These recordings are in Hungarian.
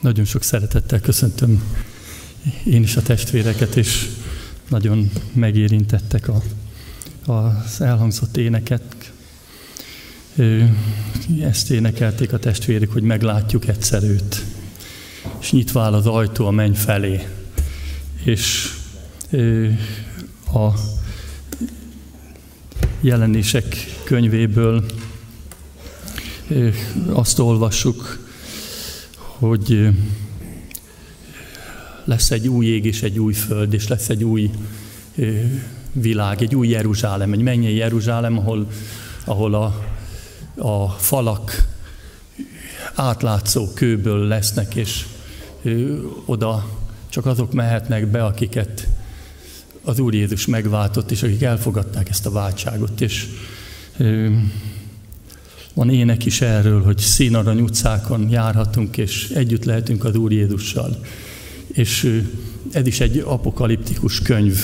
Nagyon sok szeretettel köszöntöm én is a testvéreket, és nagyon megérintettek a, az elhangzott éneket. Ezt énekelték a testvérek, hogy meglátjuk egyszer őt, és nyitva áll az ajtó a menny felé. És a jelenések könyvéből azt olvassuk, hogy lesz egy új ég és egy új föld, és lesz egy új világ, egy új Jeruzsálem, egy mennyei Jeruzsálem, ahol, ahol a, a falak átlátszó kőből lesznek, és oda csak azok mehetnek be, akiket az Úr Jézus megváltott, és akik elfogadták ezt a váltságot. És van ének is erről, hogy színarany utcákon járhatunk, és együtt lehetünk az Úr Jézussal. És ez is egy apokaliptikus könyv,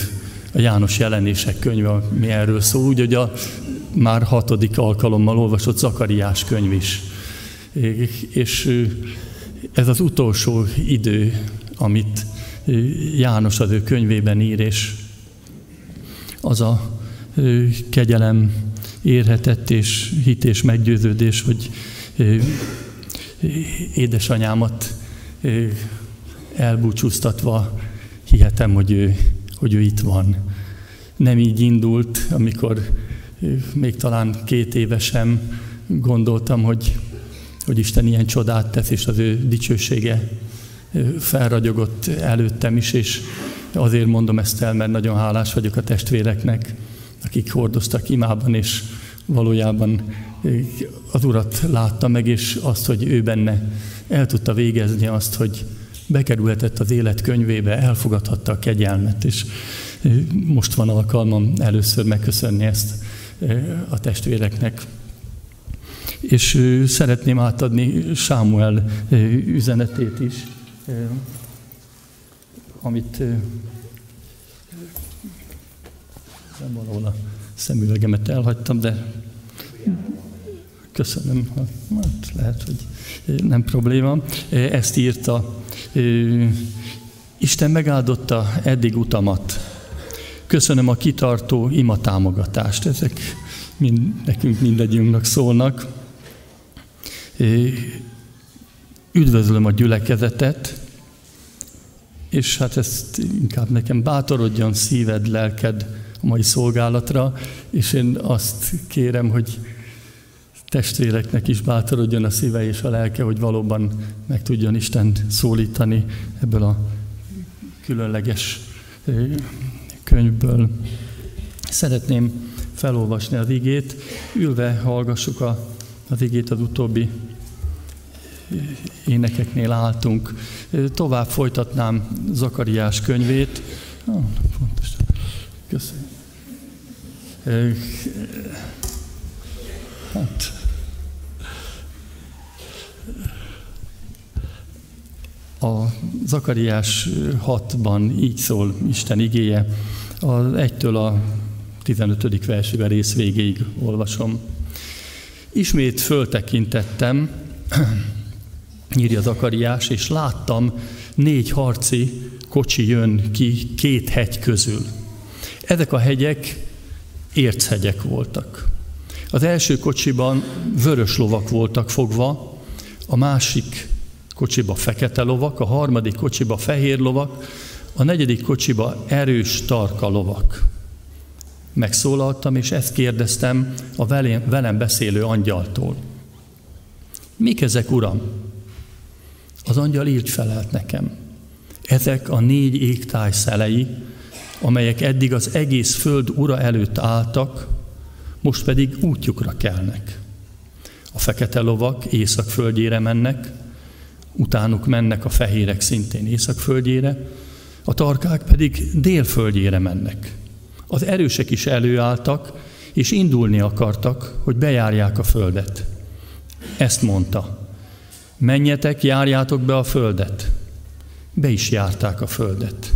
a János jelenések könyve, ami erről szól, úgy, hogy a már hatodik alkalommal olvasott Zakariás könyv is. És ez az utolsó idő, amit János az ő könyvében ír, és az a kegyelem érhetett, és hit és meggyőződés, hogy édesanyámat elbúcsúztatva hihetem, hogy ő, hogy ő itt van. Nem így indult, amikor még talán két évesen gondoltam, hogy, hogy Isten ilyen csodát tesz, és az ő dicsősége felragyogott előttem is, és azért mondom ezt el, mert nagyon hálás vagyok a testvéreknek, akik hordoztak imában, és valójában az Urat látta meg, és azt, hogy ő benne el tudta végezni azt, hogy bekerülhetett az élet könyvébe, elfogadhatta a kegyelmet, és most van alkalmam először megköszönni ezt a testvéreknek. És szeretném átadni Sámuel üzenetét is, amit nem valahol a szemüvegemet elhagytam, de köszönöm, hát lehet, hogy nem probléma. Ezt írta, Isten megáldotta eddig utamat. Köszönöm a kitartó ima támogatást. Ezek mind, nekünk mindegyünknek szólnak. Üdvözlöm a gyülekezetet, és hát ezt inkább nekem bátorodjon szíved, lelked mai szolgálatra, és én azt kérem, hogy testvéreknek is bátorodjon a szíve és a lelke, hogy valóban meg tudjon Isten szólítani ebből a különleges könyvből. Szeretném felolvasni az igét, ülve hallgassuk a, az igét az utóbbi énekeknél álltunk. Tovább folytatnám Zakariás könyvét. Oh, Hát, a Zakariás 6-ban így szól Isten igéje, az 1-től a 15. versiben rész végéig olvasom. Ismét föltekintettem, írja Zakariás, és láttam négy harci kocsi jön ki két hegy közül. Ezek a hegyek érchegyek voltak. Az első kocsiban vörös lovak voltak fogva, a másik kocsiba fekete lovak, a harmadik kocsiba fehér lovak, a negyedik kocsiba erős, tarka lovak. Megszólaltam, és ezt kérdeztem a velem, beszélő angyaltól. Mik ezek, uram? Az angyal így felelt nekem. Ezek a négy égtáj szelei, amelyek eddig az egész föld ura előtt álltak, most pedig útjukra kelnek. A fekete lovak északföldjére mennek, utánuk mennek a fehérek szintén északföldjére, a tarkák pedig délföldjére mennek. Az erősek is előálltak, és indulni akartak, hogy bejárják a földet. Ezt mondta. Menjetek, járjátok be a földet. Be is járták a földet.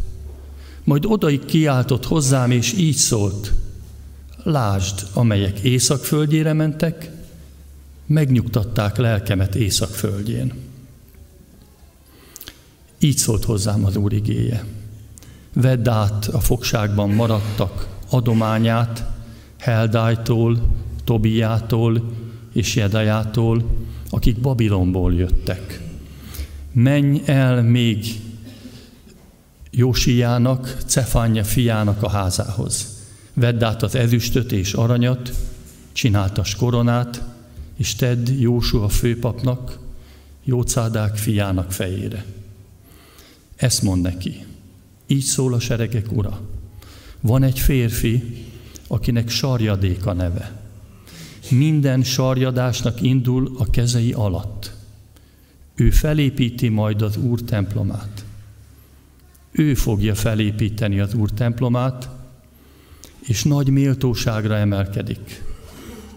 Majd odaig kiáltott hozzám, és így szólt. Lásd, amelyek északföldjére mentek, megnyugtatták lelkemet északföldjén. Így szólt hozzám az Úr igéje. Vedd át a fogságban maradtak adományát Heldájtól, Tobiától és Jedajától, akik Babilonból jöttek. Menj el még Jósiának, Cefánya fiának a házához. Vedd át az ezüstöt és aranyat, csináltas koronát, és tedd Jósua főpapnak, Jócádák fiának fejére. Ezt mond neki. Így szól a seregek ura. Van egy férfi, akinek sarjadék a neve. Minden sarjadásnak indul a kezei alatt. Ő felépíti majd az Úr templomát. Ő fogja felépíteni az Úr templomát, és nagy méltóságra emelkedik.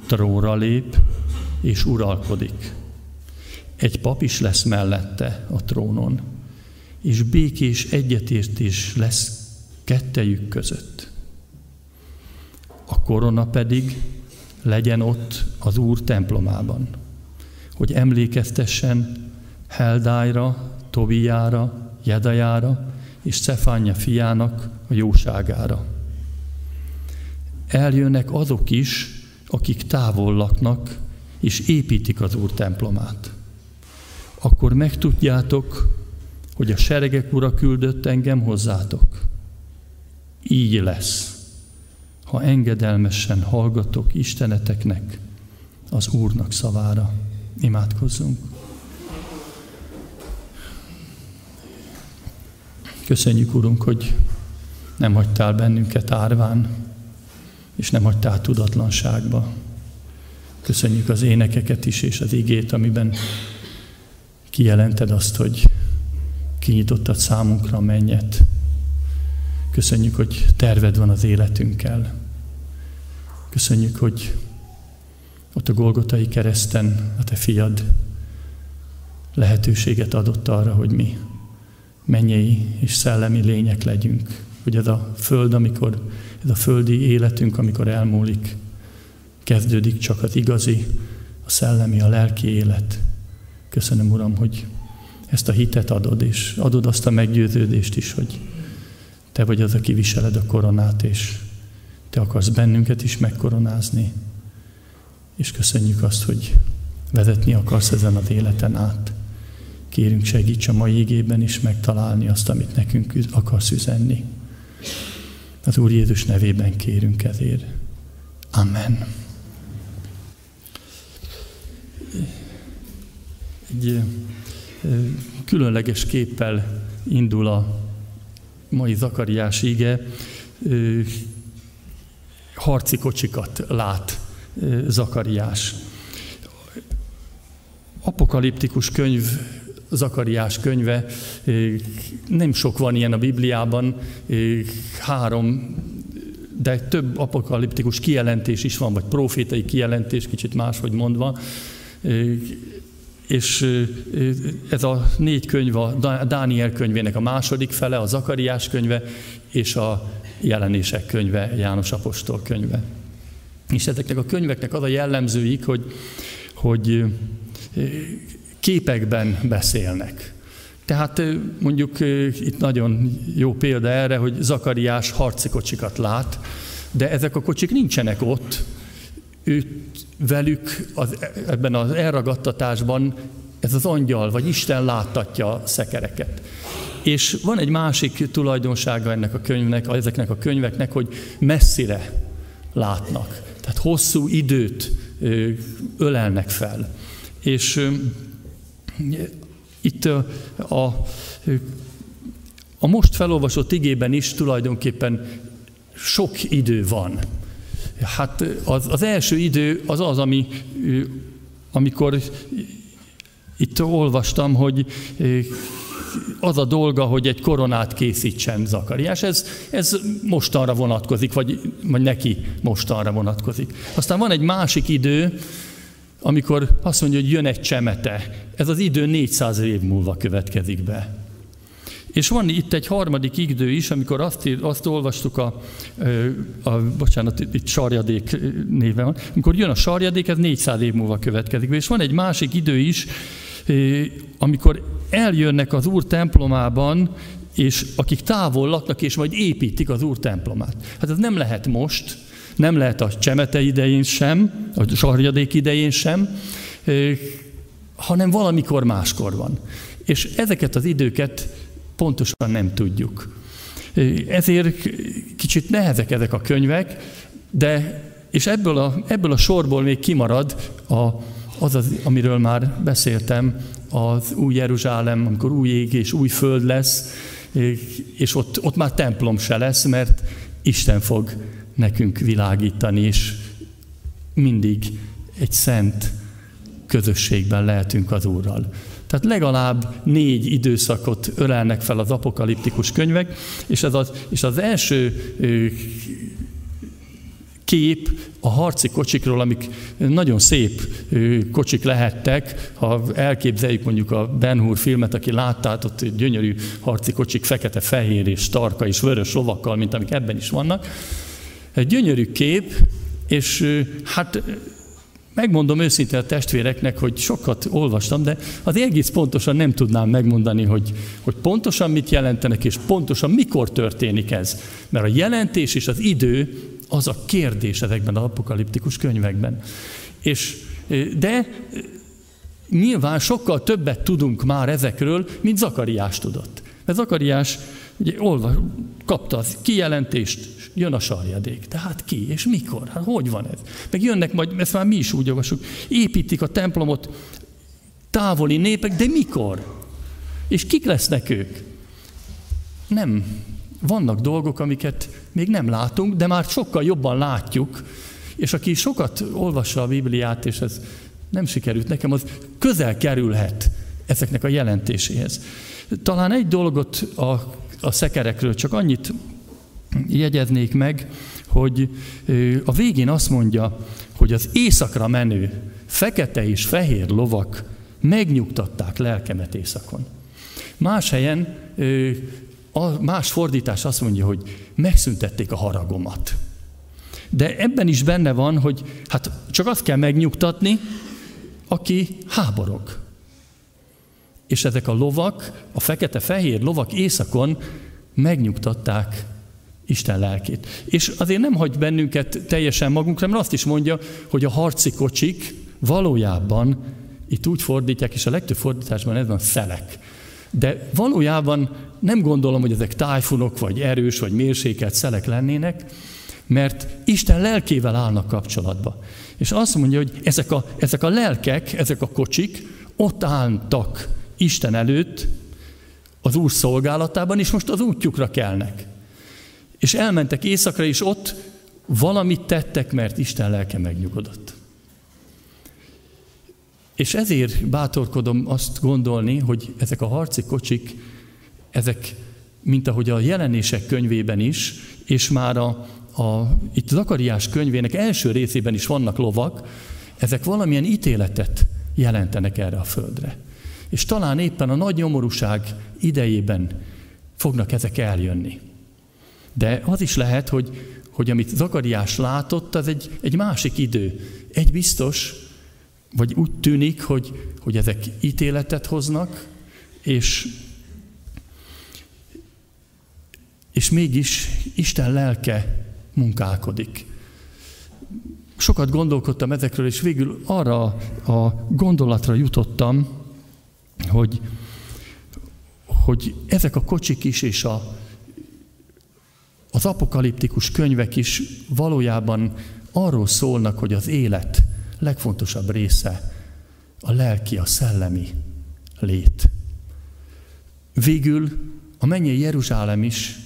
Tróra lép, és uralkodik. Egy pap is lesz mellette a trónon, és békés egyetértés lesz kettejük között. A korona pedig legyen ott az Úr templomában, hogy emlékeztessen Heldájra, Tobiára, Jedajára és Cefánya fiának a jóságára. Eljönnek azok is, akik távol laknak, és építik az Úr templomát. Akkor megtudjátok, hogy a seregek ura küldött engem hozzátok. Így lesz, ha engedelmesen hallgatok Isteneteknek, az Úrnak szavára. Imádkozzunk! Köszönjük, Urunk, hogy nem hagytál bennünket árván, és nem hagytál tudatlanságba. Köszönjük az énekeket is, és az igét, amiben kijelented azt, hogy kinyitottad számunkra a mennyet. Köszönjük, hogy terved van az életünkkel. Köszönjük, hogy ott a Golgotai kereszten a te fiad lehetőséget adott arra, hogy mi mennyei és szellemi lények legyünk. Hogy ez a föld, amikor, ez a földi életünk, amikor elmúlik, kezdődik csak az igazi, a szellemi, a lelki élet. Köszönöm, Uram, hogy ezt a hitet adod, és adod azt a meggyőződést is, hogy Te vagy az, aki viseled a koronát, és Te akarsz bennünket is megkoronázni. És köszönjük azt, hogy vezetni akarsz ezen az életen át. Kérünk segíts a mai ígében is megtalálni azt, amit nekünk akarsz üzenni. Az Úr Jézus nevében kérünk ezért. Amen. Egy különleges képpel indul a mai Zakariás ige, harci kocsikat lát Zakariás. Apokaliptikus könyv Zakariás könyve, nem sok van ilyen a Bibliában, három, de több apokaliptikus kijelentés is van, vagy profétai kijelentés, kicsit máshogy mondva. És ez a négy könyv a Dániel könyvének a második fele, a Zakariás könyve, és a jelenések könyve, János Apostol könyve. És ezeknek a könyveknek az a jellemzőik, hogy, hogy képekben beszélnek. Tehát mondjuk itt nagyon jó példa erre, hogy Zakariás harci kocsikat lát, de ezek a kocsik nincsenek ott, őt velük az, ebben az elragadtatásban ez az angyal, vagy Isten láttatja a szekereket. És van egy másik tulajdonsága ennek a könyvnek, ezeknek a könyveknek, hogy messzire látnak. Tehát hosszú időt ölelnek fel. És itt a, a, a most felolvasott igében is tulajdonképpen sok idő van. Hát az, az első idő az az, ami, amikor itt olvastam, hogy az a dolga, hogy egy koronát készítsen Zakariás. Ez, ez mostanra vonatkozik, vagy, vagy neki mostanra vonatkozik. Aztán van egy másik idő, amikor azt mondja, hogy jön egy csemete. Ez az idő 400 év múlva következik be. És van itt egy harmadik idő is, amikor azt, ír, azt olvastuk a, a, bocsánat, itt sarjadék néven van, amikor jön a sarjadék, ez 400 év múlva következik be. És van egy másik idő is, amikor eljönnek az Úr templomában, és akik távol laknak, és majd építik az Úr templomát. Hát ez nem lehet most, nem lehet a csemete idején sem, a sarjadék idején sem, hanem valamikor máskor van. És ezeket az időket pontosan nem tudjuk. Ezért kicsit nehezek ezek a könyvek, de és ebből a, ebből a sorból még kimarad a, az, az, amiről már beszéltem, az új Jeruzsálem, amikor új ég és új föld lesz, és ott, ott már templom se lesz, mert Isten fog nekünk világítani, és mindig egy szent közösségben lehetünk az Úrral. Tehát legalább négy időszakot ölelnek fel az apokaliptikus könyvek, és, ez az, és az első kép a harci kocsikról, amik nagyon szép kocsik lehettek. Ha elképzeljük mondjuk a Ben Hur filmet, aki látta, ott gyönyörű harci kocsik, fekete-fehér és tarka és vörös lovakkal, mint amik ebben is vannak. Egy gyönyörű kép, és hát Megmondom őszintén a testvéreknek, hogy sokat olvastam, de az egész pontosan nem tudnám megmondani, hogy, hogy pontosan mit jelentenek, és pontosan mikor történik ez. Mert a jelentés és az idő az a kérdés ezekben az apokaliptikus könyvekben. És, de nyilván sokkal többet tudunk már ezekről, mint Zakariás tudott. Mert Zakariás ugye olva, kapta az kijelentést, jön a sarjadék. De ki, és mikor? Hát hogy van ez? Meg jönnek majd, ezt már mi is úgy olvasjuk, építik a templomot távoli népek, de mikor? És kik lesznek ők? Nem. Vannak dolgok, amiket még nem látunk, de már sokkal jobban látjuk, és aki sokat olvassa a Bibliát, és ez nem sikerült nekem, az közel kerülhet ezeknek a jelentéséhez. Talán egy dolgot a, a szekerekről, csak annyit jegyeznék meg, hogy a végén azt mondja, hogy az éjszakra menő fekete és fehér lovak megnyugtatták lelkemet éjszakon. Más helyen, más fordítás azt mondja, hogy megszüntették a haragomat. De ebben is benne van, hogy hát csak azt kell megnyugtatni, aki háborog. És ezek a lovak, a fekete-fehér lovak éjszakon megnyugtatták Isten lelkét. És azért nem hagy bennünket teljesen magunkra, mert azt is mondja, hogy a harci kocsik valójában, itt úgy fordítják, és a legtöbb fordításban ez van szelek. De valójában nem gondolom, hogy ezek tájfunok, vagy erős, vagy mérsékelt szelek lennének, mert Isten lelkével állnak kapcsolatba. És azt mondja, hogy ezek a, ezek a lelkek, ezek a kocsik ott álltak Isten előtt, az Úr szolgálatában, és most az útjukra kelnek. És elmentek éjszakra, és ott valamit tettek, mert Isten lelke megnyugodott. És ezért bátorkodom azt gondolni, hogy ezek a harci kocsik, ezek, mint ahogy a jelenések könyvében is, és már a, a, itt Zakariás könyvének első részében is vannak lovak, ezek valamilyen ítéletet jelentenek erre a földre. És talán éppen a nagy nyomorúság idejében fognak ezek eljönni. De az is lehet, hogy, hogy amit Zakariás látott, az egy, egy másik idő. Egy biztos, vagy úgy tűnik, hogy, hogy ezek ítéletet hoznak, és, és mégis Isten lelke munkálkodik. Sokat gondolkodtam ezekről, és végül arra a gondolatra jutottam, hogy, hogy ezek a kocsik is és a, az apokaliptikus könyvek is valójában arról szólnak, hogy az élet legfontosabb része a lelki, a szellemi lét. Végül a mennyei Jeruzsálem is,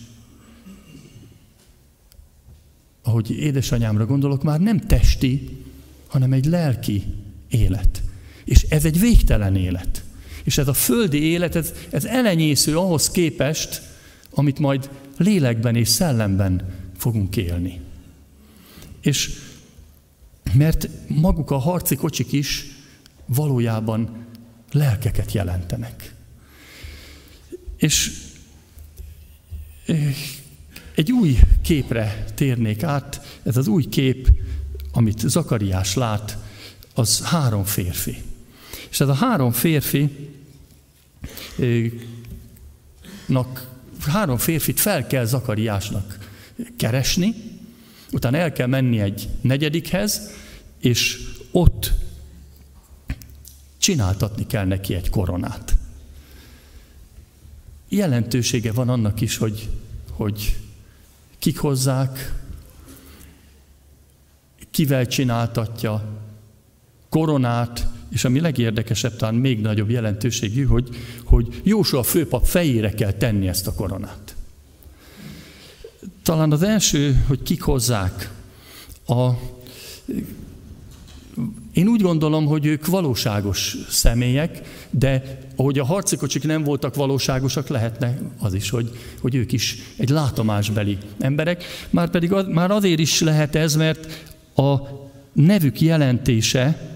ahogy édesanyámra gondolok, már nem testi, hanem egy lelki élet. És ez egy végtelen élet. És ez a földi élet, ez, ez elenyésző ahhoz képest, amit majd lélekben és szellemben fogunk élni. És mert maguk a harci kocsik is valójában lelkeket jelentenek. És eh, egy új képre térnék át, ez az új kép, amit Zakariás lát, az három férfi. És ez a három férfi három férfit fel kell Zakariásnak keresni, utána el kell menni egy negyedikhez, és ott csináltatni kell neki egy koronát. Jelentősége van annak is, hogy, hogy kik hozzák, kivel csináltatja, koronát, és ami legérdekesebb, talán még nagyobb jelentőségű, hogy, hogy Jósua főpap fejére kell tenni ezt a koronát. Talán az első, hogy kik hozzák a én úgy gondolom, hogy ők valóságos személyek, de ahogy a harcikocsik nem voltak valóságosak, lehetne az is, hogy, hogy ők is egy látomásbeli emberek. Már pedig az, már azért is lehet ez, mert a nevük jelentése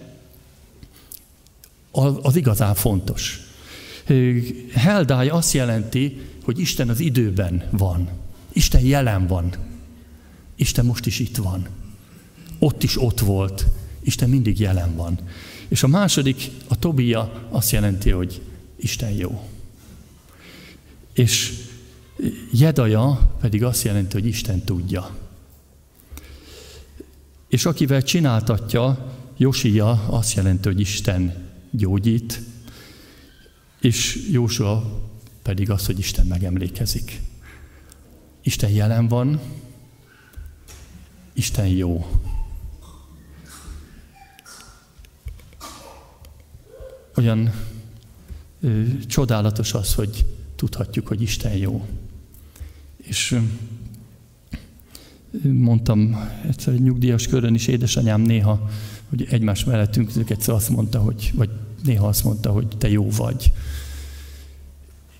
az igazán fontos. Heldály azt jelenti, hogy Isten az időben van. Isten jelen van. Isten most is itt van. Ott is ott volt. Isten mindig jelen van. És a második, a Tobia azt jelenti, hogy Isten jó. És Jedaja pedig azt jelenti, hogy Isten tudja. És akivel csináltatja, Josia azt jelenti, hogy Isten gyógyít, és Jósua pedig az, hogy Isten megemlékezik. Isten jelen van, Isten jó. Olyan ö, csodálatos az, hogy tudhatjuk, hogy Isten jó. És ö, mondtam egyszer egy nyugdíjas körön is, édesanyám néha hogy egymás mellett ültünk, egyszer azt mondta, hogy, vagy néha azt mondta, hogy te jó vagy.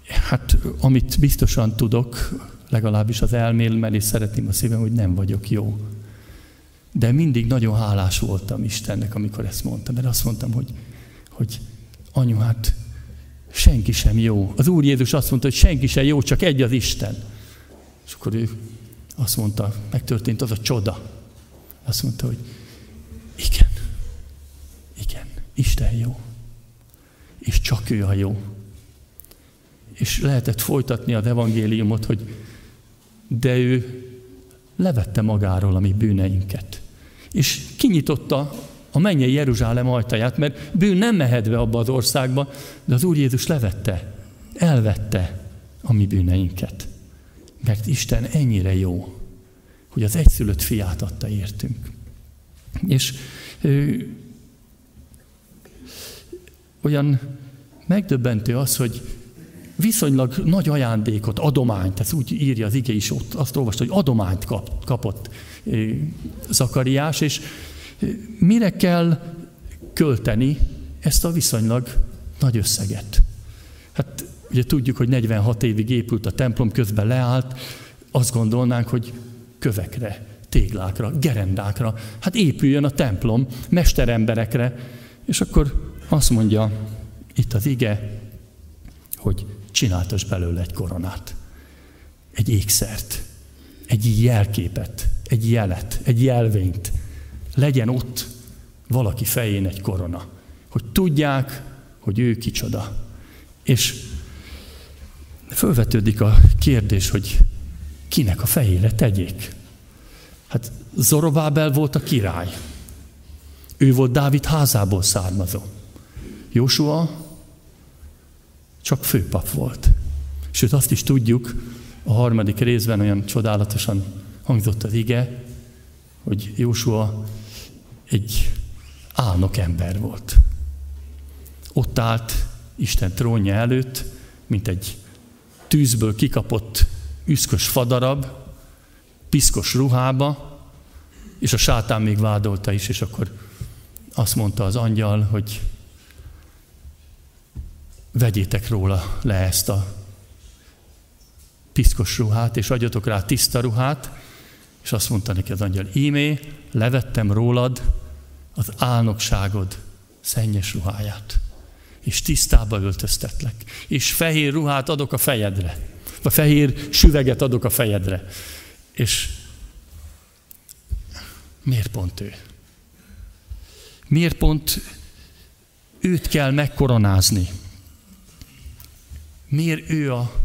Hát, amit biztosan tudok, legalábbis az elmélemmel, és szeretném a szívem, hogy nem vagyok jó. De mindig nagyon hálás voltam Istennek, amikor ezt mondtam, mert azt mondtam, hogy, hogy anyu, hát senki sem jó. Az Úr Jézus azt mondta, hogy senki sem jó, csak egy az Isten. És akkor ő azt mondta, megtörtént az a csoda. Azt mondta, hogy igen, Isten jó. És csak ő a jó. És lehetett folytatni az evangéliumot, hogy de ő levette magáról a mi bűneinket. És kinyitotta a mennyei Jeruzsálem ajtaját, mert bűn nem mehet be abba az országba, de az Úr Jézus levette, elvette a mi bűneinket. Mert Isten ennyire jó, hogy az egyszülött fiát adta értünk. És olyan megdöbbentő az, hogy viszonylag nagy ajándékot, adományt, ez úgy írja az ige is, ott azt olvasta, hogy adományt kap, kapott Zakariás, és mire kell költeni ezt a viszonylag nagy összeget? Hát ugye tudjuk, hogy 46 évig épült a templom, közben leállt, azt gondolnánk, hogy kövekre téglákra, gerendákra. Hát épüljön a templom, mesteremberekre. És akkor azt mondja itt az ige, hogy csináltas belőle egy koronát, egy ékszert, egy jelképet, egy jelet, egy jelvényt. Legyen ott valaki fején egy korona, hogy tudják, hogy ő kicsoda. És fölvetődik a kérdés, hogy kinek a fejére tegyék. Hát Zorobábel volt a király. Ő volt Dávid házából származó. Jósua csak főpap volt. Sőt, azt is tudjuk, a harmadik részben olyan csodálatosan hangzott az ige, hogy Jósua egy álnok ember volt. Ott állt Isten trónja előtt, mint egy tűzből kikapott üszkös fadarab, piszkos ruhába, és a sátán még vádolta is, és akkor azt mondta az angyal, hogy vegyétek róla le ezt a piszkos ruhát, és adjatok rá tiszta ruhát, és azt mondta neki az angyal, ímé, levettem rólad az álnokságod szennyes ruháját, és tisztába öltöztetlek, és fehér ruhát adok a fejedre, vagy fehér süveget adok a fejedre. És miért pont ő? Miért pont őt kell megkoronázni. Miért ő a,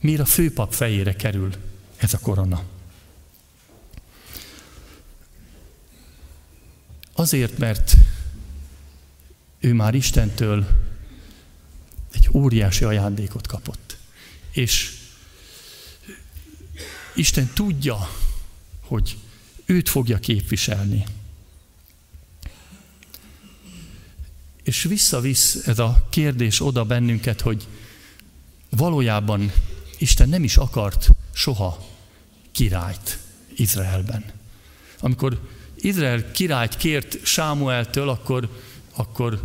miért a főpap fejére kerül ez a korona? Azért, mert ő már Istentől egy óriási ajándékot kapott. És Isten tudja, hogy őt fogja képviselni. És visszavisz ez a kérdés oda bennünket, hogy valójában Isten nem is akart soha királyt Izraelben. Amikor Izrael királyt kért Sámueltől, akkor, akkor,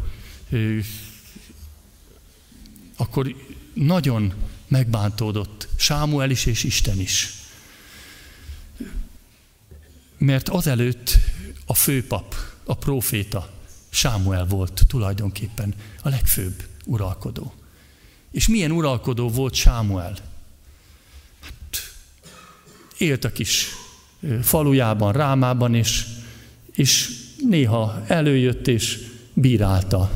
akkor nagyon megbántódott Sámuel is és Isten is. Mert azelőtt a főpap, a próféta Sámuel volt tulajdonképpen a legfőbb uralkodó. És milyen uralkodó volt Sámuel? Hát, élt a kis falujában, Rámában, és, és néha előjött és bírálta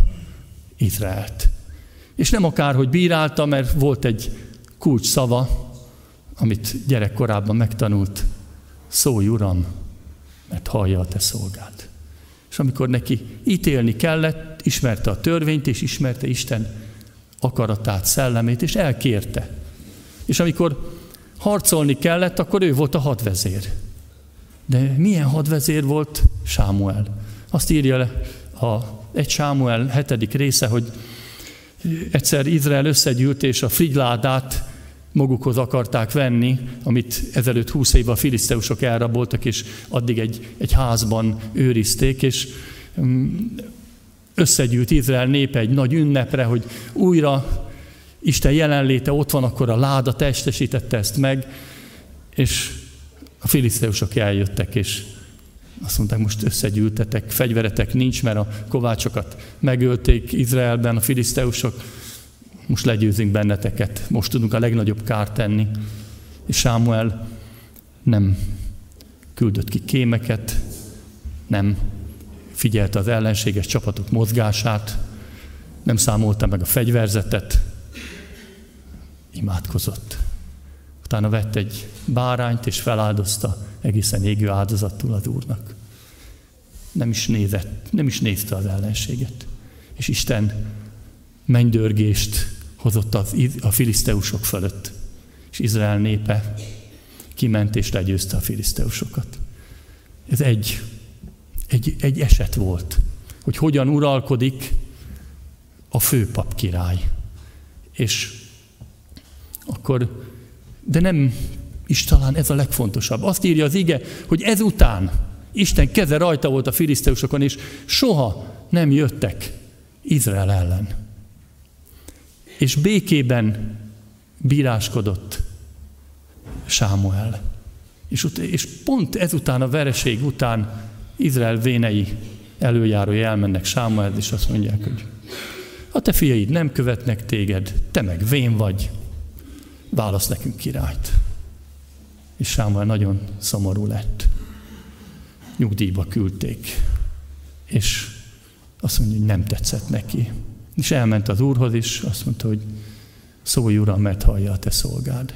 Izraelt. És nem akárhogy bírálta, mert volt egy kulcs szava, amit gyerekkorában megtanult, szólj Uram, mert hallja a te szolgád. És amikor neki ítélni kellett, ismerte a törvényt, és ismerte Isten akaratát, szellemét, és elkérte. És amikor harcolni kellett, akkor ő volt a hadvezér. De milyen hadvezér volt Sámuel? Azt írja le a egy Sámuel hetedik része, hogy egyszer Izrael összegyűlt, és a frigyládát magukhoz akarták venni, amit ezelőtt húsz évvel a filiszteusok elraboltak, és addig egy, egy házban őrizték, és mm, összegyűlt Izrael népe egy nagy ünnepre, hogy újra Isten jelenléte ott van, akkor a láda testesítette ezt meg, és a filiszteusok eljöttek, és azt mondták, most összegyűltetek, fegyveretek nincs, mert a kovácsokat megölték Izraelben, a filiszteusok, most legyőzünk benneteket, most tudunk a legnagyobb kárt tenni. És Sámuel nem küldött ki kémeket, nem figyelte az ellenséges csapatok mozgását, nem számolta meg a fegyverzetet, imádkozott. Utána vett egy bárányt és feláldozta egészen égő áldozattul az Úrnak. Nem is nézett, nem is nézte az ellenséget. És Isten mennydörgést hozott az, a filiszteusok fölött. És Izrael népe kiment és legyőzte a filiszteusokat. Ez egy, egy, egy eset volt, hogy hogyan uralkodik a főpap király. És akkor, de nem is talán ez a legfontosabb. Azt írja az ige, hogy ezután Isten keze rajta volt a filiszteusokon, és soha nem jöttek Izrael ellen. És békében bíráskodott Sámuel. És, és pont ezután a vereség után Izrael vénei előjárói elmennek Sámuel, és azt mondják, hogy a te fiaid nem követnek téged, te meg vén vagy, válasz nekünk királyt. És Sámuel nagyon szomorú lett. Nyugdíjba küldték. És azt mondja, hogy nem tetszett neki. És elment az úrhoz, és azt mondta, hogy szólj uram, mert hallja a te szolgád.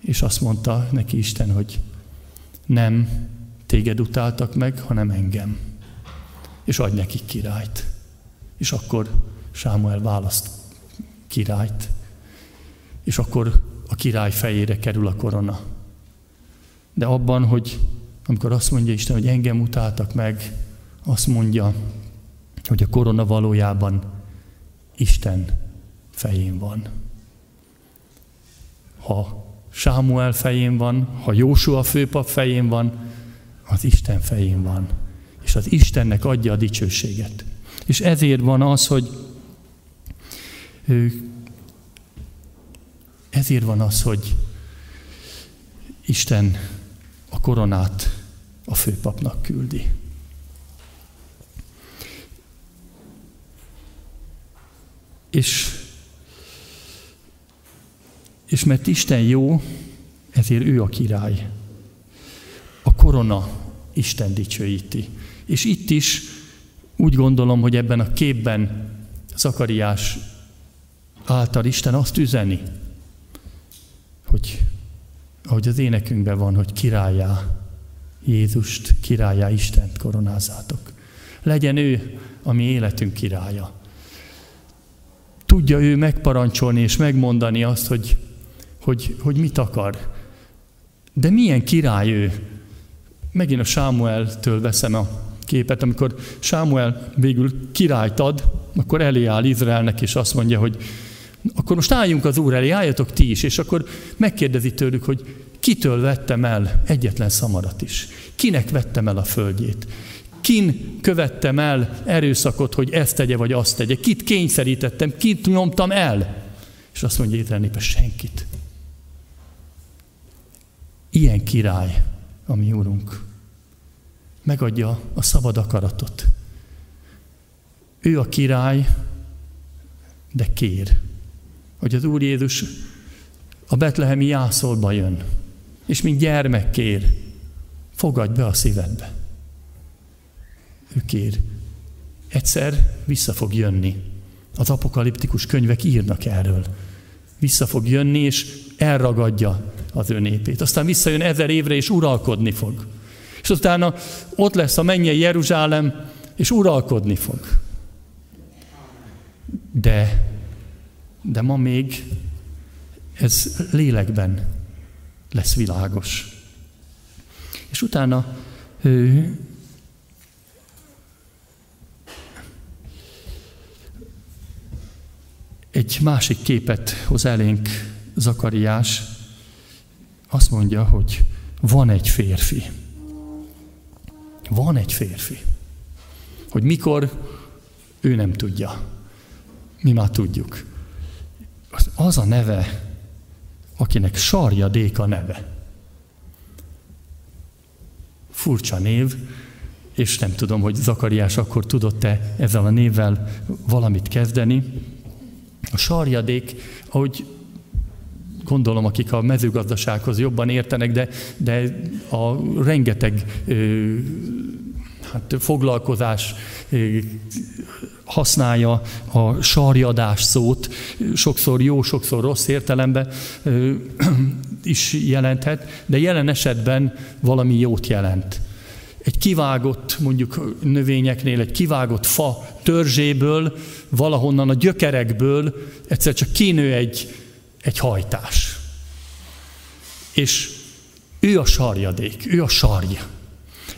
És azt mondta neki Isten, hogy nem téged utáltak meg, hanem engem. És adj neki királyt. És akkor Sámuel választ királyt. És akkor a király fejére kerül a korona de abban, hogy amikor azt mondja Isten, hogy engem utáltak meg, azt mondja, hogy a korona valójában Isten fején van. Ha Sámuel fején van, ha Jósua főpap fején van, az Isten fején van. És az Istennek adja a dicsőséget. És ezért van az, hogy ezért van az, hogy Isten a koronát a főpapnak küldi. És, és mert Isten jó, ezért ő a király. Korona Isten dicsőíti. És itt is Úgy gondolom, hogy ebben a képben Zakariás által Isten azt üzeni, hogy ahogy az énekünkben van, hogy királyá Jézust, királyá Istent koronázátok. Legyen ő a mi életünk királya. Tudja ő megparancsolni és megmondani azt, hogy, hogy, hogy mit akar. De milyen király ő? Megint a Sámueltől veszem a képet, amikor Sámuel végül királyt ad, akkor elé áll Izraelnek, és azt mondja, hogy akkor most álljunk az Úr elé, álljatok ti is, és akkor megkérdezi tőlük, hogy kitől vettem el egyetlen szamarat is. Kinek vettem el a földjét? Kin követtem el erőszakot, hogy ezt tegye, vagy azt tegye? Kit kényszerítettem? Kit nyomtam el? És azt mondja Izrael népe, senkit. Ilyen király a mi úrunk. Megadja a szabad akaratot. Ő a király, de kér, hogy az Úr Jézus a betlehemi jászolba jön, és mint gyermek kér, fogadj be a szívedbe. Ő kér. Egyszer vissza fog jönni. Az apokaliptikus könyvek írnak erről. Vissza fog jönni, és elragadja az ő népét. Aztán visszajön ezer évre, és uralkodni fog. És utána ott lesz a mennyei Jeruzsálem, és uralkodni fog. De, de ma még ez lélekben lesz világos. És utána ő, egy másik képet hoz elénk Zakariás, azt mondja, hogy van egy férfi. Van egy férfi. Hogy mikor, ő nem tudja. Mi már tudjuk. Az, az a neve, akinek Sarja Déka neve. Furcsa név, és nem tudom, hogy Zakariás akkor tudott-e ezzel a névvel valamit kezdeni. A sarjadék, ahogy gondolom, akik a mezőgazdasághoz jobban értenek, de, de a rengeteg ö, hát, foglalkozás használja a sarjadás szót, sokszor jó, sokszor rossz értelemben is jelenthet, de jelen esetben valami jót jelent. Egy kivágott, mondjuk növényeknél, egy kivágott fa törzséből, valahonnan a gyökerekből egyszer csak kinő egy, egy hajtás. És ő a sarjadék, ő a sarja.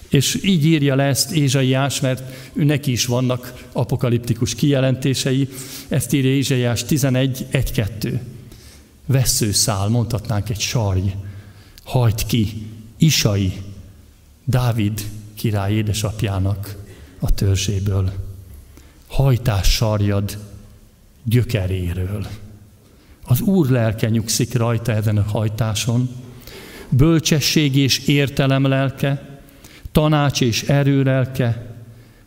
És így írja le ezt Ézsaiás, mert ő neki is vannak apokaliptikus kijelentései. Ezt írja Ézsaiás 11, 1, 2. Veszőszál, mondhatnánk egy sarj, hajt ki, Isai, Dávid király édesapjának a törzséből. Hajtás sarjad gyökeréről. Az Úr lelke nyugszik rajta ezen a hajtáson, bölcsesség és értelem lelke, tanács és erő lelke,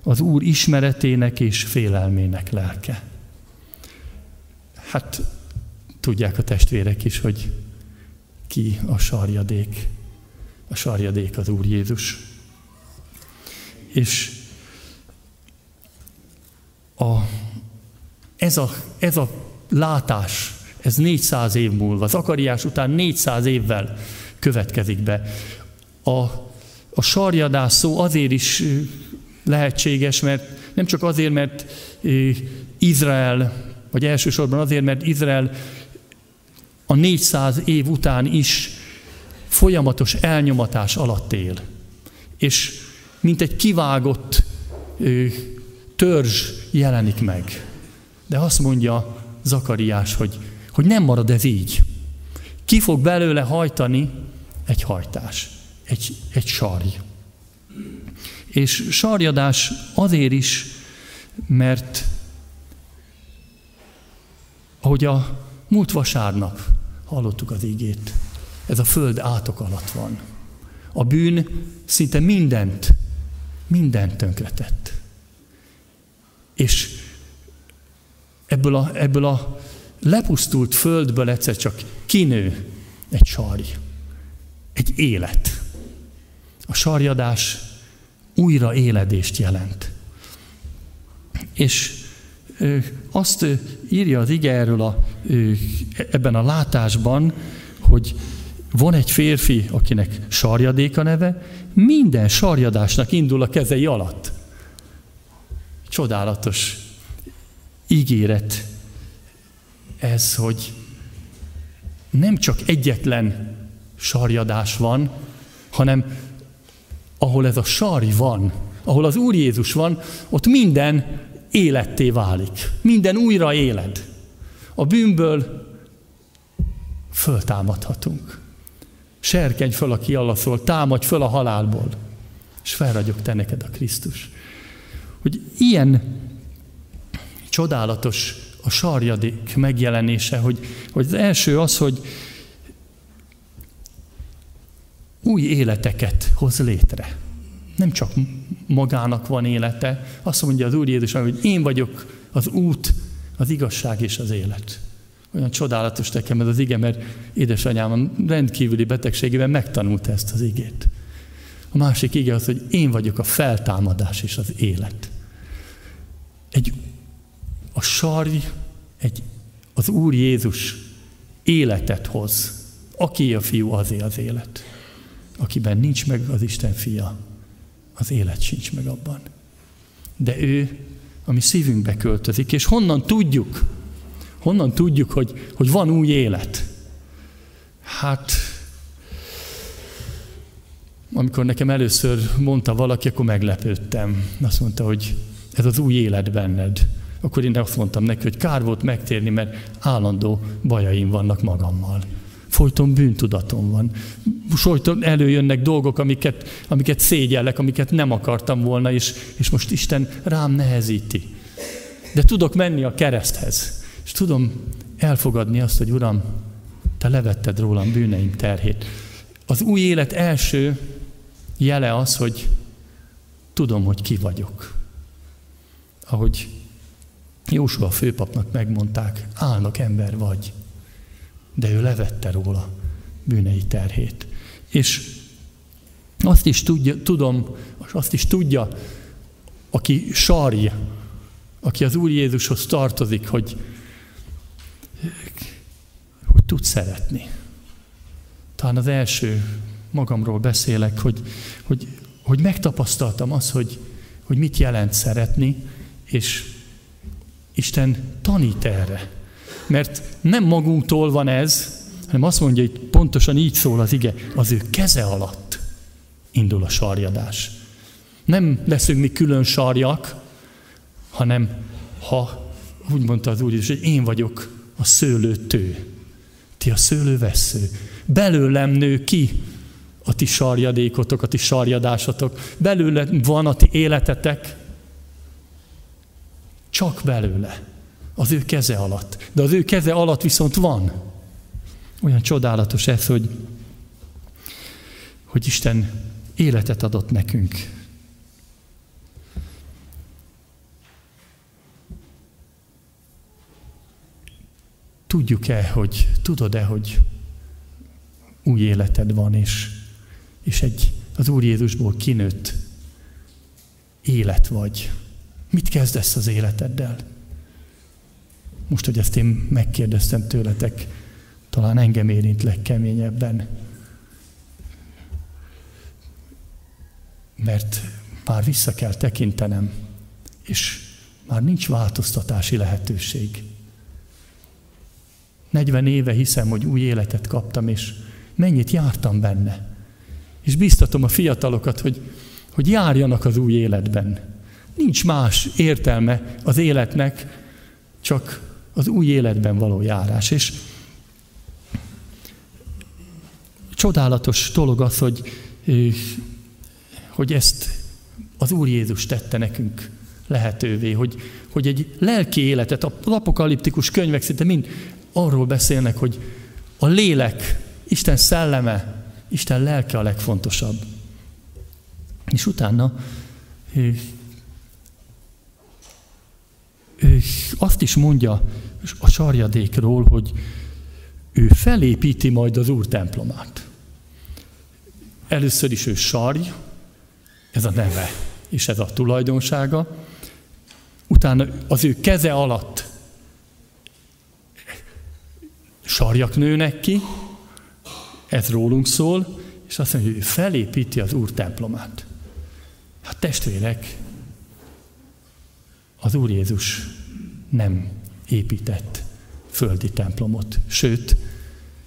az Úr ismeretének és félelmének lelke. Hát tudják a testvérek is, hogy ki a sarjadék. A sarjadék az Úr Jézus. És a, ez, a, ez a látás, ez 400 év múlva, az akariás után 400 évvel következik be. A, a sarjadás szó azért is lehetséges, mert nem csak azért, mert Izrael, vagy elsősorban azért, mert Izrael a 400 év után is folyamatos elnyomatás alatt él. És mint egy kivágott törzs jelenik meg. De azt mondja Zakariás, hogy, hogy nem marad ez így. Ki fog belőle hajtani egy hajtás, egy, egy sarj. És sarjadás azért is, mert ahogy a múlt vasárnap hallottuk az ígét, ez a föld átok alatt van. A bűn szinte mindent, mindent tönkretett. És ebből a, ebből a lepusztult földből egyszer csak kinő egy sarj, egy élet. A sarjadás újra éledést jelent. És azt írja az ige erről a, ebben a látásban, hogy van egy férfi, akinek sarjadéka neve, minden sarjadásnak indul a kezei alatt. Csodálatos ígéret ez, hogy nem csak egyetlen sarjadás van, hanem ahol ez a sarj van, ahol az Úr Jézus van, ott minden életté válik. Minden újra éled. A bűnből föltámadhatunk. Serkenj föl, aki alaszol, támadj föl a halálból, és felragyog te neked a Krisztus. Hogy ilyen csodálatos a sarjadék megjelenése, hogy, hogy az első az, hogy új életeket hoz létre. Nem csak magának van élete, azt mondja az Úr Jézus, hogy én vagyok az út, az igazság és az élet. Olyan csodálatos nekem ez az ige, mert édesanyám rendkívüli betegségében megtanulta ezt az igét. A másik ige az, hogy én vagyok a feltámadás és az élet. Egy, a sarj, egy, az Úr Jézus életet hoz. Aki a fiú, azé az élet. Akiben nincs meg az Isten fia, az élet sincs meg abban. De ő, ami szívünkbe költözik, és honnan tudjuk, honnan tudjuk, hogy, hogy van új élet? Hát, amikor nekem először mondta valaki, akkor meglepődtem. Azt mondta, hogy ez az új élet benned. Akkor én azt mondtam neki, hogy kár volt megtérni, mert állandó bajaim vannak magammal folyton bűntudatom van. Folyton előjönnek dolgok, amiket, amiket szégyellek, amiket nem akartam volna, és, és most Isten rám nehezíti. De tudok menni a kereszthez, és tudom elfogadni azt, hogy Uram, Te levetted rólam bűneim terhét. Az új élet első jele az, hogy tudom, hogy ki vagyok. Ahogy Jósua főpapnak megmondták, állnak ember vagy de ő levette róla bűnei terhét. És azt is tudja, tudom, azt is tudja, aki sarj, aki az Úr Jézushoz tartozik, hogy, hogy tud szeretni. Talán az első magamról beszélek, hogy, hogy, hogy megtapasztaltam azt, hogy, hogy mit jelent szeretni, és Isten tanít erre. Mert nem magunktól van ez, hanem azt mondja, hogy pontosan így szól az ige, az ő keze alatt indul a sarjadás. Nem leszünk mi külön sarjak, hanem ha úgy mondta az Úr hogy én vagyok a szőlőtő, ti a szőlővessző. Belőlem nő ki a ti sarjadékotok, a ti sarjadásatok. Belőle van a ti életetek, csak belőle. Az ő keze alatt. De az ő keze alatt viszont van. Olyan csodálatos ez, hogy, hogy Isten életet adott nekünk. Tudjuk-e, hogy tudod-e, hogy új életed van, és, és egy az Úr Jézusból kinőtt élet vagy. Mit kezdesz az életeddel? Most, hogy ezt én megkérdeztem tőletek, talán engem érint legkeményebben. Mert már vissza kell tekintenem, és már nincs változtatási lehetőség. 40 éve hiszem, hogy új életet kaptam, és mennyit jártam benne. És biztatom a fiatalokat, hogy, hogy járjanak az új életben. Nincs más értelme az életnek, csak az új életben való járás. És csodálatos dolog az, hogy, hogy ezt az Úr Jézus tette nekünk lehetővé, hogy, hogy egy lelki életet, az apokaliptikus könyvek szinte mind arról beszélnek, hogy a lélek, Isten szelleme, Isten lelke a legfontosabb. És utána azt is mondja a sarjadékról, hogy ő felépíti majd az Úr templomát. Először is ő sarj, ez a neve, és ez a tulajdonsága. utána az ő keze alatt sarjak nőnek ki, ez rólunk szól, és azt mondja, hogy ő felépíti az Úr templomát. Hát testvérek, az Úr Jézus nem épített földi templomot, sőt,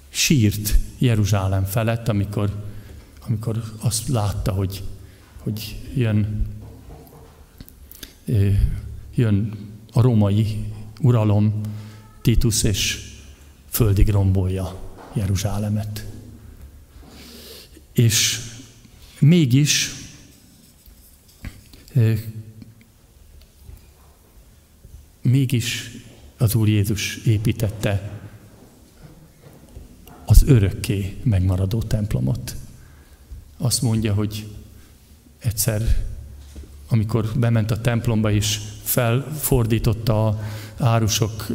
sírt Jeruzsálem felett, amikor, amikor azt látta, hogy, hogy jön, jön a római uralom, Titus, és földig rombolja Jeruzsálemet. És mégis mégis az Úr Jézus építette az örökké megmaradó templomot. Azt mondja, hogy egyszer, amikor bement a templomba és felfordította a árusok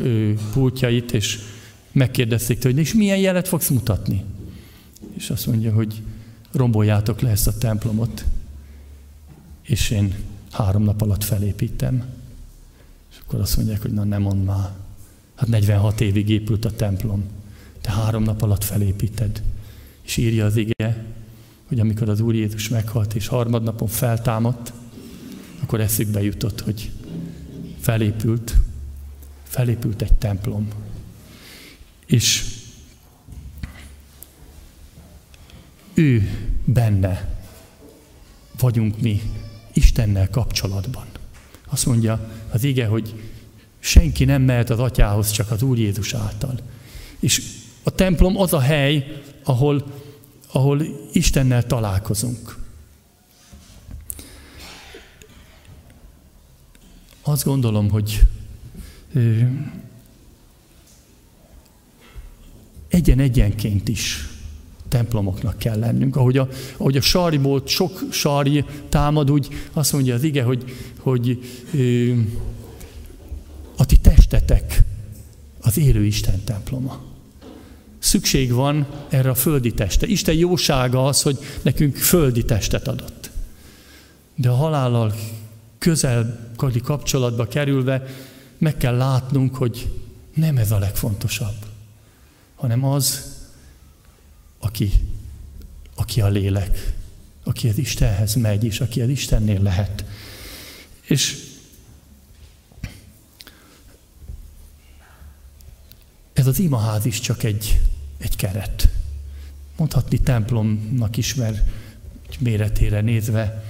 pultjait, és megkérdezték hogy és milyen jelet fogsz mutatni? És azt mondja, hogy romboljátok le ezt a templomot, és én három nap alatt felépítem. Akkor azt mondják, hogy na nem mond már. Hát 46 évig épült a templom. Te három nap alatt felépíted. És írja az ige, hogy amikor az Úr Jézus meghalt és harmadnapon feltámadt, akkor eszükbe jutott, hogy felépült, felépült egy templom. És ő benne vagyunk mi Istennel kapcsolatban. Azt mondja az ige, hogy senki nem mehet az atyához, csak az Úr Jézus által. És a templom az a hely, ahol, ahol Istennel találkozunk. Azt gondolom, hogy egyen-egyenként is templomoknak kell lennünk. Ahogy a, ahogy a sarjból sok sarj támad, úgy azt mondja az ige, hogy, hogy a ti testetek az élő Isten temploma. Szükség van erre a földi teste. Isten jósága az, hogy nekünk földi testet adott. De a halállal közelkadi kapcsolatba kerülve meg kell látnunk, hogy nem ez a legfontosabb, hanem az, aki, aki a lélek, aki az Istenhez megy, és aki az Istennél lehet. És ez az imaház is csak egy, egy keret. Mondhatni templomnak is, mert méretére nézve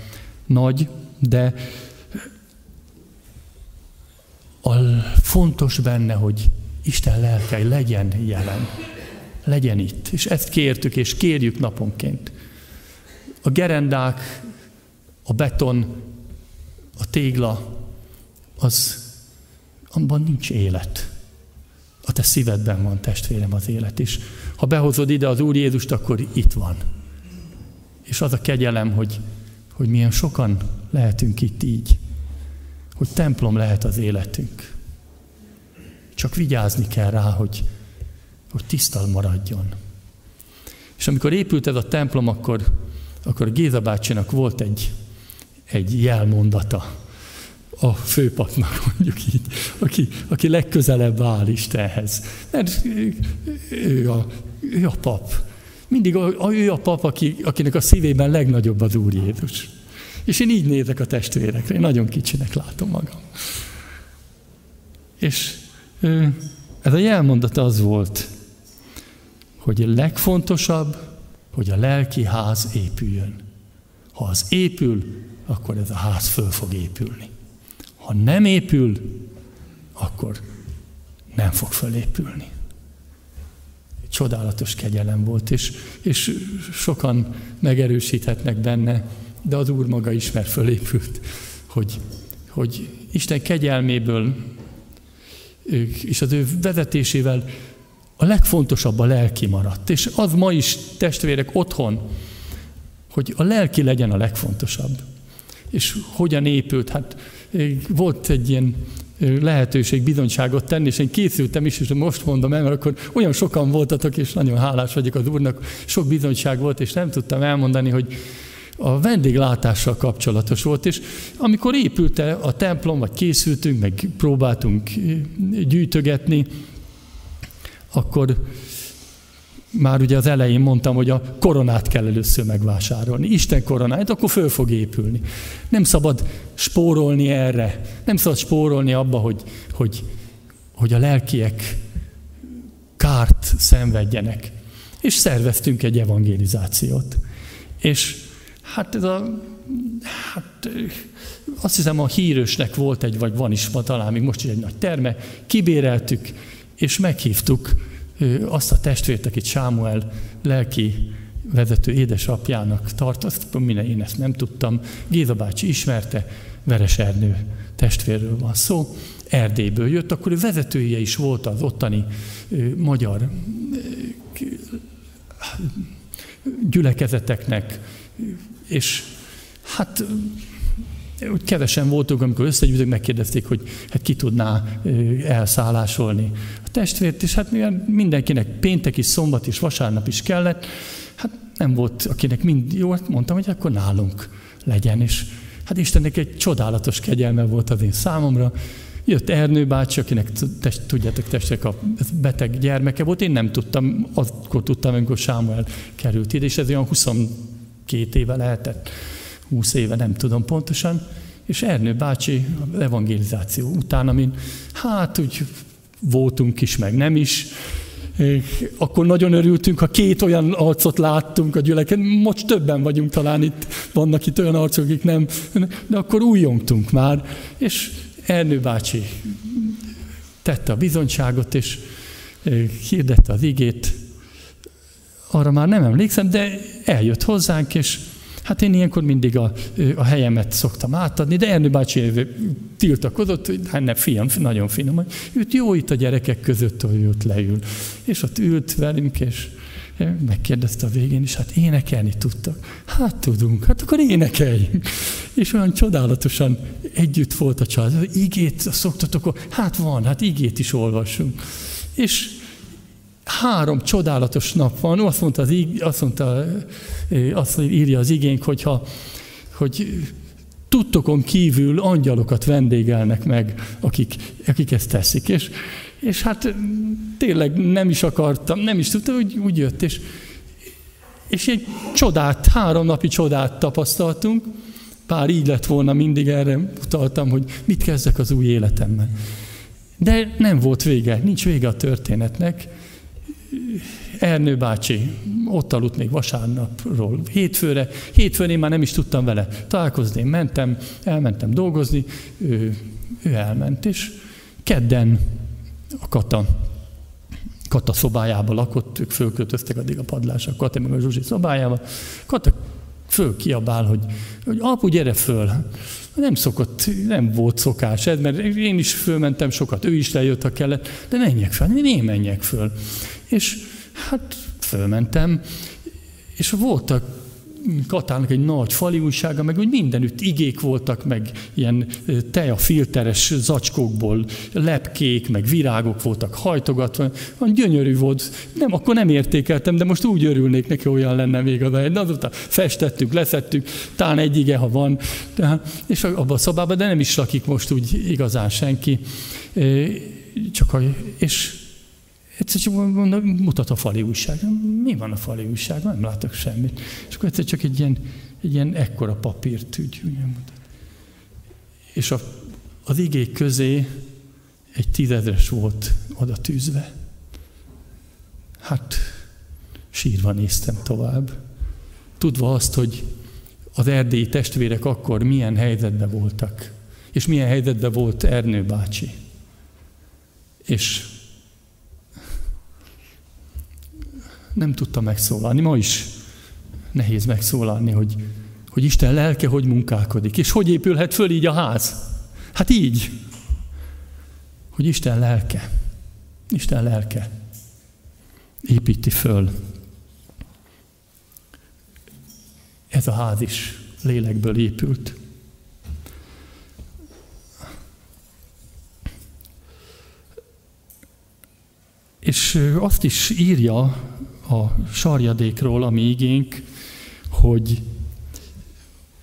nagy, de a fontos benne, hogy Isten lelkei legyen jelen legyen itt. És ezt kértük, és kérjük naponként. A gerendák, a beton, a tégla, az, abban nincs élet. A te szívedben van, testvérem, az élet is. Ha behozod ide az Úr Jézust, akkor itt van. És az a kegyelem, hogy, hogy milyen sokan lehetünk itt így. Hogy templom lehet az életünk. Csak vigyázni kell rá, hogy hogy tisztal maradjon. És amikor épült ez a templom, akkor, akkor Géza bácsinak volt egy, egy jelmondata a főpapnak, mondjuk így, aki, aki legközelebb áll Istenhez. Mert ő a, ő a pap. Mindig a, a, ő a pap, aki, akinek a szívében legnagyobb az Úr Jézus. És én így nézek a testvérekre, én nagyon kicsinek látom magam. És ez a jelmondata az volt, hogy a legfontosabb, hogy a lelki ház épüljön. Ha az épül, akkor ez a ház föl fog épülni. Ha nem épül, akkor nem fog fölépülni. Csodálatos kegyelem volt, és, és sokan megerősíthetnek benne, de az Úr maga is, mert fölépült, hogy, hogy Isten kegyelméből és az ő vezetésével a legfontosabb a lelki maradt. És az ma is, testvérek, otthon, hogy a lelki legyen a legfontosabb. És hogyan épült? Hát volt egy ilyen lehetőség bizonyságot tenni, és én készültem is, és most mondom el, mert akkor olyan sokan voltatok, és nagyon hálás vagyok az Úrnak, sok bizonyság volt, és nem tudtam elmondani, hogy a vendéglátással kapcsolatos volt, és amikor épült a templom, vagy készültünk, meg próbáltunk gyűjtögetni, akkor már ugye az elején mondtam, hogy a koronát kell először megvásárolni. Isten koronáját, akkor föl fog épülni. Nem szabad spórolni erre. Nem szabad spórolni abba, hogy, hogy, hogy a lelkiek kárt szenvedjenek. És szerveztünk egy evangelizációt. És hát ez a hát azt hiszem a hírösnek volt egy, vagy van is ma talán még most is egy nagy terme, kibéreltük, és meghívtuk azt a testvért, akit Sámuel lelki vezető édesapjának tartott, minden én ezt nem tudtam, Géza bácsi ismerte, Veres Ernő testvérről van szó, Erdélyből jött, akkor ő vezetője is volt az ottani magyar gyülekezeteknek, és hát úgy kevesen voltunk, amikor összegyűjtök, megkérdezték, hogy hát ki tudná elszállásolni a testvért, és hát mindenkinek péntek is, szombat is, vasárnap is kellett, hát nem volt, akinek mind jó, hát mondtam, hogy akkor nálunk legyen, és hát Istennek egy csodálatos kegyelme volt az én számomra, Jött Ernő bácsi, akinek test, tudjátok, testek a beteg gyermeke volt, én nem tudtam, akkor tudtam, amikor Sámuel került ide, és ez olyan 22 éve lehetett, 20 éve, nem tudom pontosan, és Ernő bácsi evangelizáció után, amin hát úgy voltunk is, meg nem is, akkor nagyon örültünk, ha két olyan arcot láttunk a gyüleken, most többen vagyunk talán itt, vannak itt olyan arcok, akik nem, de akkor újjongtunk már, és Ernő bácsi tette a bizonyságot, és hirdette az igét. Arra már nem emlékszem, de eljött hozzánk, és hát én ilyenkor mindig a, a helyemet szoktam átadni, de Ernő bácsi tiltakozott, hogy hát nem, fiam, nagyon finom, őt jó itt a gyerekek között, hogy ott leül. És ott ült velünk, és megkérdezte a végén is, hát énekelni tudtak. Hát tudunk, hát akkor énekeljünk. És olyan csodálatosan együtt volt a család. Igét szoktatok, hát van, hát igét is olvasunk. És három csodálatos nap van. Azt mondta, az, azt, mondta azt írja az igénk, hogyha, hogy tudtokon kívül angyalokat vendégelnek meg, akik, akik ezt teszik. És és hát tényleg nem is akartam, nem is tudtam, hogy úgy jött, és, és egy csodát, három napi csodát tapasztaltunk, pár így lett volna, mindig erre utaltam, hogy mit kezdek az új életemmel. De nem volt vége, nincs vége a történetnek. Ernő bácsi ott aludt még vasárnapról hétfőre. Hétfőn én már nem is tudtam vele találkozni. Mentem, elmentem dolgozni, ő, ő elment, és kedden a Kata, Kata szobájába lakott, ők fölköltöztek addig a padlásra, Kata meg a Zsuzsi szobájába. Kata föl kiabál, hogy, hogy apu, gyere föl. Nem szokott, nem volt szokás ez, mert én is fölmentem sokat, ő is lejött, ha kellett, de menjek föl, én menjek föl. És hát fölmentem, és voltak Katának egy nagy fali újsága, meg úgy mindenütt igék voltak, meg ilyen filteres zacskókból lepkék, meg virágok voltak hajtogatva, gyönyörű volt. Nem, akkor nem értékeltem, de most úgy örülnék neki, olyan lenne még az egy. Azóta festettük, leszettük, talán egy ige, ha van, de, és abban a szobában, de nem is lakik most úgy igazán senki. Csak a, és Egyszer csak mondom, mutat a fali újság. Mi van a fali újság? Nem látok semmit. És akkor egyszer csak egy ilyen, egy ilyen ekkora papírt úgy, úgy És a, az igék közé egy tízezres volt oda tűzve. Hát sírva néztem tovább. Tudva azt, hogy az erdélyi testvérek akkor milyen helyzetben voltak, és milyen helyzetben volt Ernő bácsi. És nem tudta megszólalni. Ma is nehéz megszólalni, hogy, hogy Isten lelke hogy munkálkodik, és hogy épülhet föl így a ház. Hát így, hogy Isten lelke, Isten lelke építi föl. Ez a ház is lélekből épült. És azt is írja a sarjadékról, ami igénk, hogy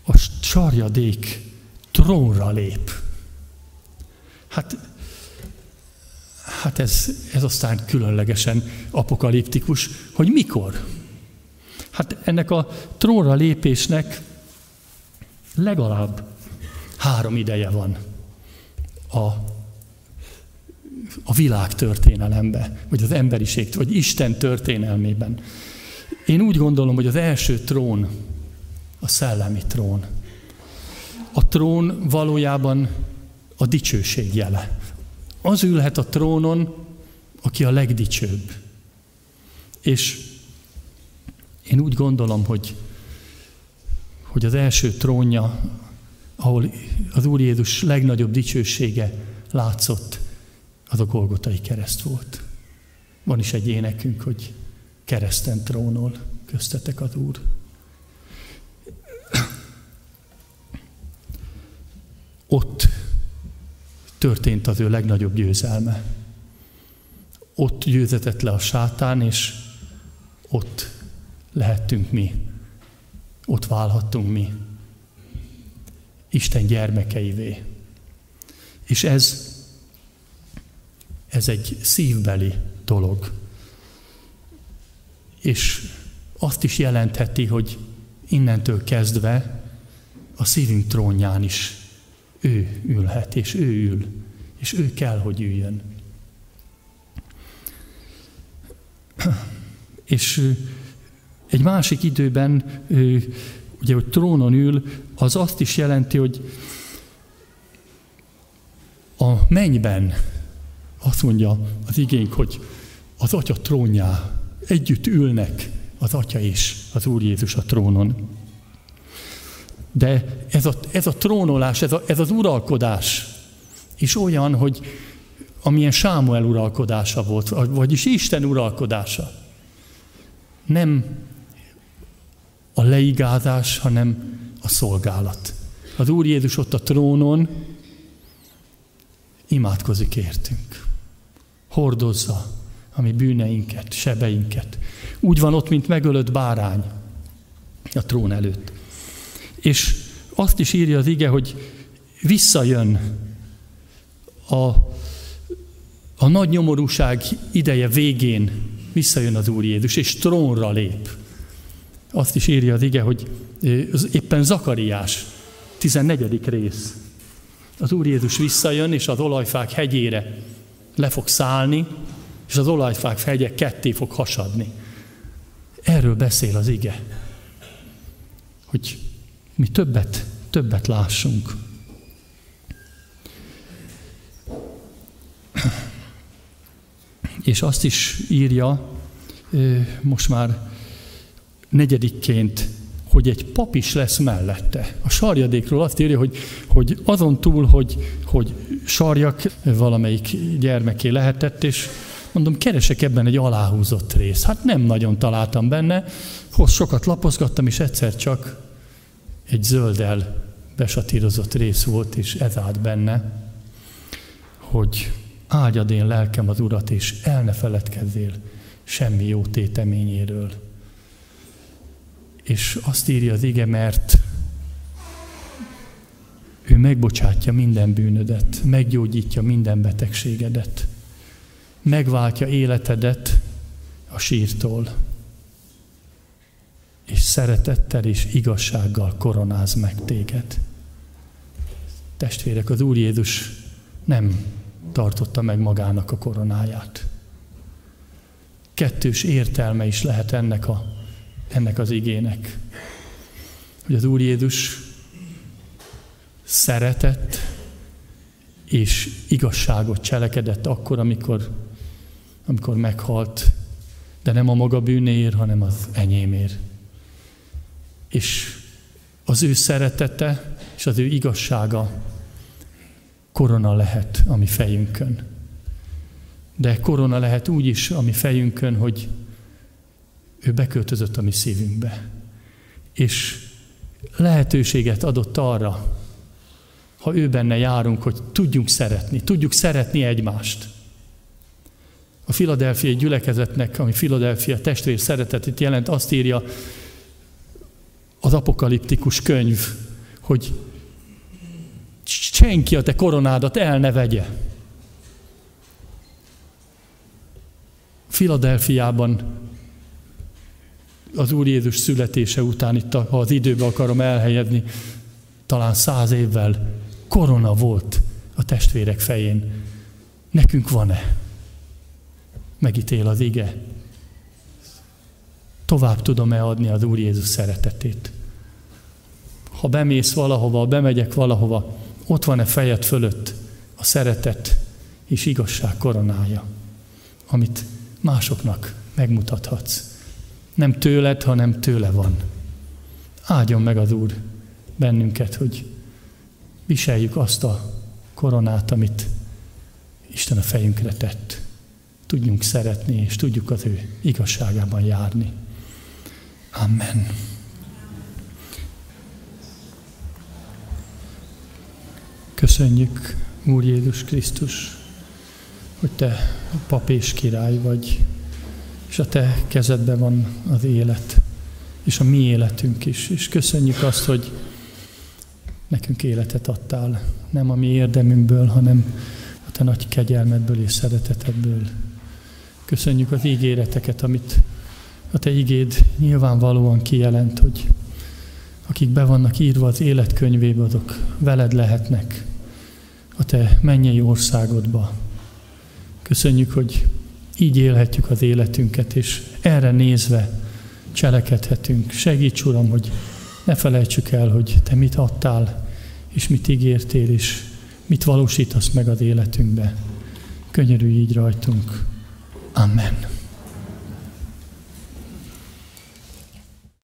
a sarjadék trónra lép. Hát, hát ez, ez aztán különlegesen apokaliptikus, hogy mikor. Hát ennek a trónra lépésnek legalább három ideje van a, a világ történelemben, vagy az emberiség, vagy Isten történelmében. Én úgy gondolom, hogy az első trón a szellemi trón. A trón valójában a dicsőség jele. Az ülhet a trónon, aki a legdicsőbb. És én úgy gondolom, hogy, hogy az első trónja, ahol az Úr Jézus legnagyobb dicsősége látszott, az a Golgotai kereszt volt. Van is egy énekünk, hogy kereszten trónol köztetek az Úr. Ott történt az ő legnagyobb győzelme. Ott győzetett le a sátán, és ott lehettünk mi. Ott válhattunk mi. Isten gyermekeivé. És ez, ez egy szívbeli dolog. És azt is jelentheti, hogy innentől kezdve a szívünk trónján is ő ülhet, és ő ül, és ő kell, hogy üljön. És egy másik időben, ugye, hogy trónon ül, az azt is jelenti, hogy a mennyben azt mondja az igénk, hogy az Atya trónjá együtt ülnek az Atya és az Úr Jézus a trónon. De ez a, ez a trónolás, ez, a, ez az uralkodás is olyan, hogy amilyen Sámuel uralkodása volt, vagyis Isten uralkodása. Nem a leigázás, hanem a szolgálat. Az Úr Jézus ott a trónon imádkozik értünk. Hordozza a mi bűneinket, sebeinket. Úgy van ott, mint megölött bárány a trón előtt. És azt is írja az ige, hogy visszajön a, a nagy nyomorúság ideje végén, visszajön az Úr Jézus, és trónra lép. Azt is írja az ige, hogy éppen Zakariás, 14. rész. Az Úr Jézus visszajön, és az olajfák hegyére le fog szállni, és az olajfák hegye ketté fog hasadni. Erről beszél az ige. Hogy mi többet, többet lássunk. És azt is írja, most már negyedikként, hogy egy pap is lesz mellette. A sarjadékról azt írja, hogy, hogy azon túl, hogy, hogy sarjak valamelyik gyermeké lehetett, és mondom, keresek ebben egy aláhúzott rész. Hát nem nagyon találtam benne, hoz sokat lapozgattam, és egyszer csak egy zölddel besatírozott rész volt, és ez állt benne, hogy áldjad én lelkem az Urat, és el ne feledkezzél semmi jó téteményéről. És azt írja az ige, mert ő megbocsátja minden bűnödet, meggyógyítja minden betegségedet, megváltja életedet a sírtól és szeretettel és igazsággal koronáz meg téged. Testvérek, az Úr Jézus nem tartotta meg magának a koronáját. Kettős értelme is lehet ennek, a, ennek az igének. Hogy az Úr Jézus szeretett és igazságot cselekedett akkor, amikor, amikor meghalt, de nem a maga bűnéért, hanem az enyémért és az ő szeretete és az ő igazsága korona lehet a mi fejünkön. De korona lehet úgy is a mi fejünkön, hogy ő beköltözött a mi szívünkbe. És lehetőséget adott arra, ha ő benne járunk, hogy tudjunk szeretni, tudjuk szeretni egymást. A filadelfiai gyülekezetnek, ami Filadelfia testvér szeretetét jelent, azt írja az apokaliptikus könyv, hogy senki a te koronádat el ne vegye. Filadelfiában az Úr Jézus születése után, itt ha az időbe akarom elhelyezni, talán száz évvel korona volt a testvérek fején. Nekünk van-e? Megítél az ige. Tovább tudom-e adni az Úr Jézus szeretetét? Ha bemész valahova, bemegyek valahova, ott van-e fejed fölött a szeretet és igazság koronája, amit másoknak megmutathatsz. Nem tőled, hanem tőle van. Áldjon meg az Úr bennünket, hogy viseljük azt a koronát, amit Isten a fejünkre tett. Tudjunk szeretni, és tudjuk az ő igazságában járni. Amen. Köszönjük, Úr Jézus Krisztus, hogy Te pap és király vagy, és a Te kezedben van az élet, és a mi életünk is. És köszönjük azt, hogy nekünk életet adtál, nem a mi érdemünkből, hanem a Te nagy kegyelmedből és szeretetedből. Köszönjük az ígéreteket, amit a Te igéd nyilvánvalóan kijelent, hogy akik be vannak írva az életkönyvébe, azok veled lehetnek a Te mennyei országodba. Köszönjük, hogy így élhetjük az életünket, és erre nézve cselekedhetünk. Segíts, Uram, hogy ne felejtsük el, hogy Te mit adtál, és mit ígértél, és mit valósítasz meg az életünkbe. Könyörülj így rajtunk. Amen.